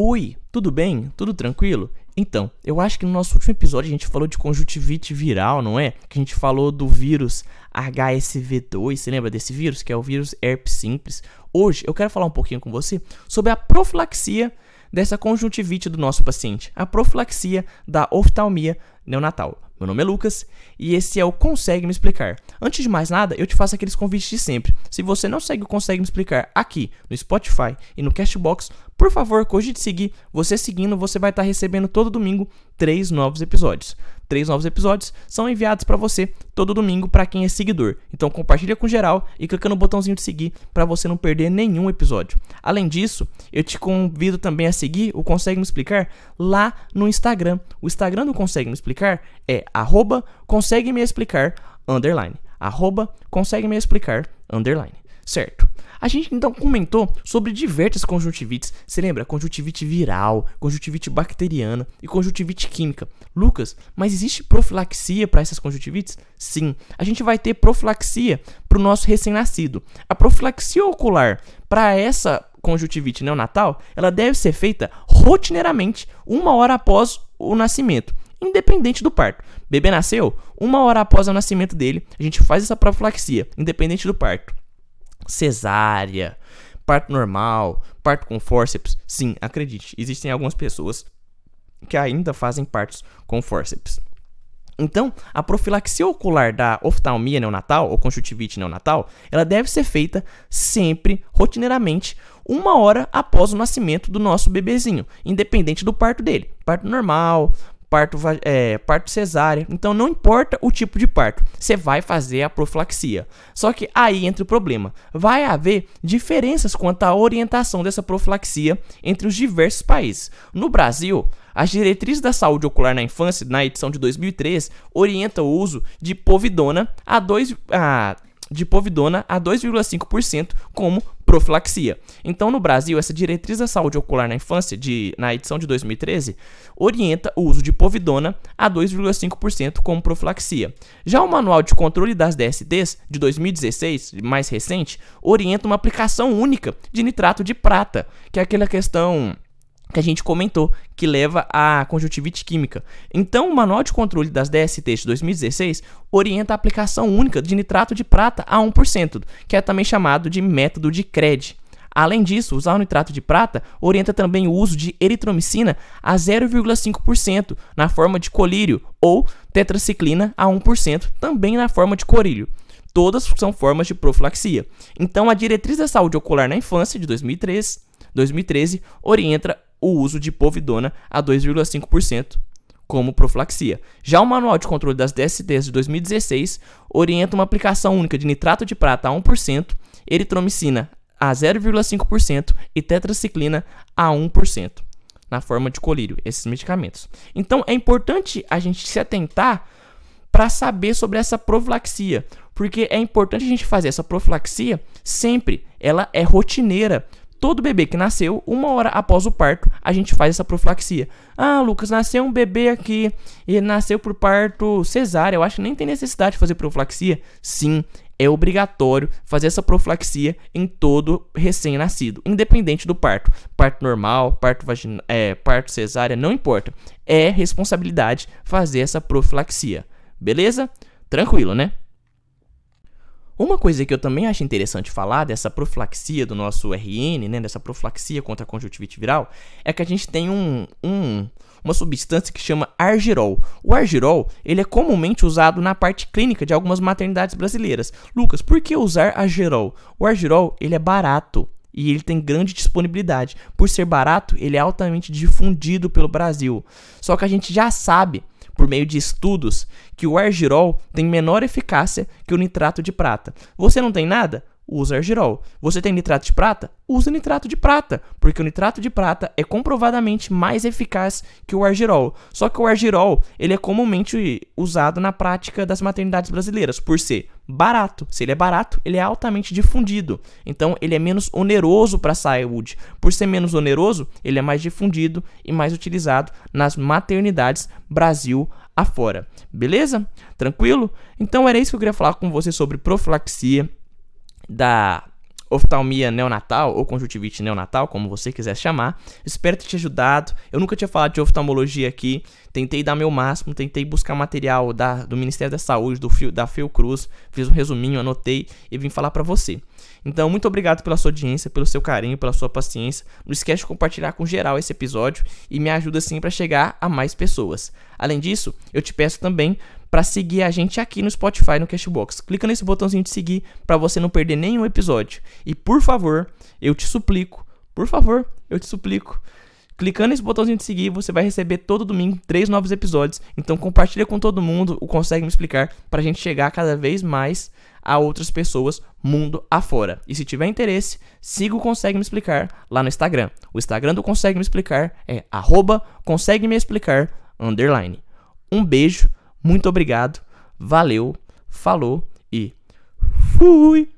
Oi, tudo bem? Tudo tranquilo? Então, eu acho que no nosso último episódio a gente falou de conjuntivite viral, não é? Que a gente falou do vírus HSV2, você lembra desse vírus? Que é o vírus herpes simples. Hoje eu quero falar um pouquinho com você sobre a profilaxia dessa conjuntivite do nosso paciente, a profilaxia da oftalmia neonatal. Meu nome é Lucas e esse é o Consegue Me Explicar. Antes de mais nada, eu te faço aqueles convites de sempre. Se você não segue o Consegue Me Explicar aqui no Spotify e no Castbox, por favor, cogite seguir. Você seguindo, você vai estar recebendo todo domingo três novos episódios. Três novos episódios são enviados para você todo domingo para quem é seguidor. Então compartilha com geral e clica no botãozinho de seguir para você não perder nenhum episódio. Além disso, eu te convido também a seguir o Consegue Me Explicar lá no Instagram. O Instagram do Consegue Me Explicar é arroba consegue me explicar underline. Arroba consegue me explicar underline. Certo. A gente então comentou sobre diversas conjuntivites. Você lembra? Conjuntivite viral, conjuntivite bacteriana e conjuntivite química. Lucas, mas existe profilaxia para essas conjuntivites? Sim. A gente vai ter profilaxia para o nosso recém-nascido. A profilaxia ocular para essa conjuntivite neonatal, ela deve ser feita rotineiramente uma hora após o nascimento independente do parto. Bebê nasceu, uma hora após o nascimento dele, a gente faz essa profilaxia, independente do parto cesárea, parto normal, parto com fórceps. Sim, acredite, existem algumas pessoas que ainda fazem partos com fórceps. Então, a profilaxia ocular da oftalmia neonatal ou conjuntivite neonatal, ela deve ser feita sempre, rotineiramente, uma hora após o nascimento do nosso bebezinho, independente do parto dele. Parto normal, parto, é, parto cesárea. Então não importa o tipo de parto, você vai fazer a profilaxia. Só que aí entra o problema. Vai haver diferenças quanto à orientação dessa profilaxia entre os diversos países. No Brasil, as diretrizes da saúde ocular na infância, na edição de 2003, orientam o uso de povidona a 2 a de povidona a 2,5% como profilaxia. Então, no Brasil, essa diretriz da saúde ocular na infância, de, na edição de 2013, orienta o uso de povidona a 2,5% como profilaxia. Já o Manual de Controle das DSTs, de 2016, mais recente, orienta uma aplicação única de nitrato de prata, que é aquela questão que a gente comentou, que leva à conjuntivite química. Então, o Manual de Controle das DSTs de 2016 orienta a aplicação única de nitrato de prata a 1%, que é também chamado de método de CRED. Além disso, usar o nitrato de prata orienta também o uso de eritromicina a 0,5% na forma de colírio ou tetraciclina a 1% também na forma de corílio. Todas são formas de profilaxia. Então, a Diretriz da Saúde Ocular na Infância de 2013, 2013 orienta o uso de povidona a 2,5% como profilaxia. Já o Manual de Controle das DSTs de 2016 orienta uma aplicação única de nitrato de prata a 1%, eritromicina a 0,5% e tetraciclina a 1% na forma de colírio, esses medicamentos. Então é importante a gente se atentar para saber sobre essa profilaxia, porque é importante a gente fazer essa profilaxia sempre, ela é rotineira, Todo bebê que nasceu, uma hora após o parto, a gente faz essa profilaxia. Ah, Lucas, nasceu um bebê aqui e nasceu por parto cesárea. Eu acho que nem tem necessidade de fazer profilaxia. Sim, é obrigatório fazer essa profilaxia em todo recém-nascido, independente do parto. Parto normal, parto, vagina, é, parto cesárea, não importa. É responsabilidade fazer essa profilaxia. Beleza? Tranquilo, né? Uma coisa que eu também acho interessante falar dessa profilaxia do nosso RN, né, dessa profilaxia contra a conjuntivite viral, é que a gente tem um, um, uma substância que chama argirol. O argirol, ele é comumente usado na parte clínica de algumas maternidades brasileiras. Lucas, por que usar argirol? O argirol, ele é barato e ele tem grande disponibilidade. Por ser barato, ele é altamente difundido pelo Brasil. Só que a gente já sabe por meio de estudos que o argirol tem menor eficácia que o nitrato de prata. Você não tem nada? Usa argirol. Você tem nitrato de prata? Usa nitrato de prata, porque o nitrato de prata é comprovadamente mais eficaz que o argirol. Só que o argirol, ele é comumente usado na prática das maternidades brasileiras por ser barato. Se ele é barato, ele é altamente difundido. Então, ele é menos oneroso para a saúde. Por ser menos oneroso, ele é mais difundido e mais utilizado nas maternidades Brasil afora. Beleza? Tranquilo? Então, era isso que eu queria falar com você sobre profilaxia da oftalmia neonatal ou conjuntivite neonatal, como você quiser chamar. Espero ter te ajudado. Eu nunca tinha falado de oftalmologia aqui. Tentei dar meu máximo, tentei buscar material da, do Ministério da Saúde, do da Fiocruz, fiz um resuminho, anotei e vim falar para você. Então, muito obrigado pela sua audiência, pelo seu carinho, pela sua paciência. Não esquece de compartilhar com geral esse episódio e me ajuda assim para chegar a mais pessoas. Além disso, eu te peço também para seguir a gente aqui no Spotify, no Cashbox. Clica nesse botãozinho de seguir para você não perder nenhum episódio. E por favor, eu te suplico, por favor, eu te suplico, Clicando nesse botãozinho de seguir, você vai receber todo domingo três novos episódios. Então compartilha com todo mundo o Consegue Me Explicar para a gente chegar cada vez mais a outras pessoas mundo afora. E se tiver interesse, siga o Consegue Me Explicar lá no Instagram. O Instagram do Consegue Me Explicar é arroba consegue me explicar underline. Um beijo, muito obrigado, valeu, falou e fui!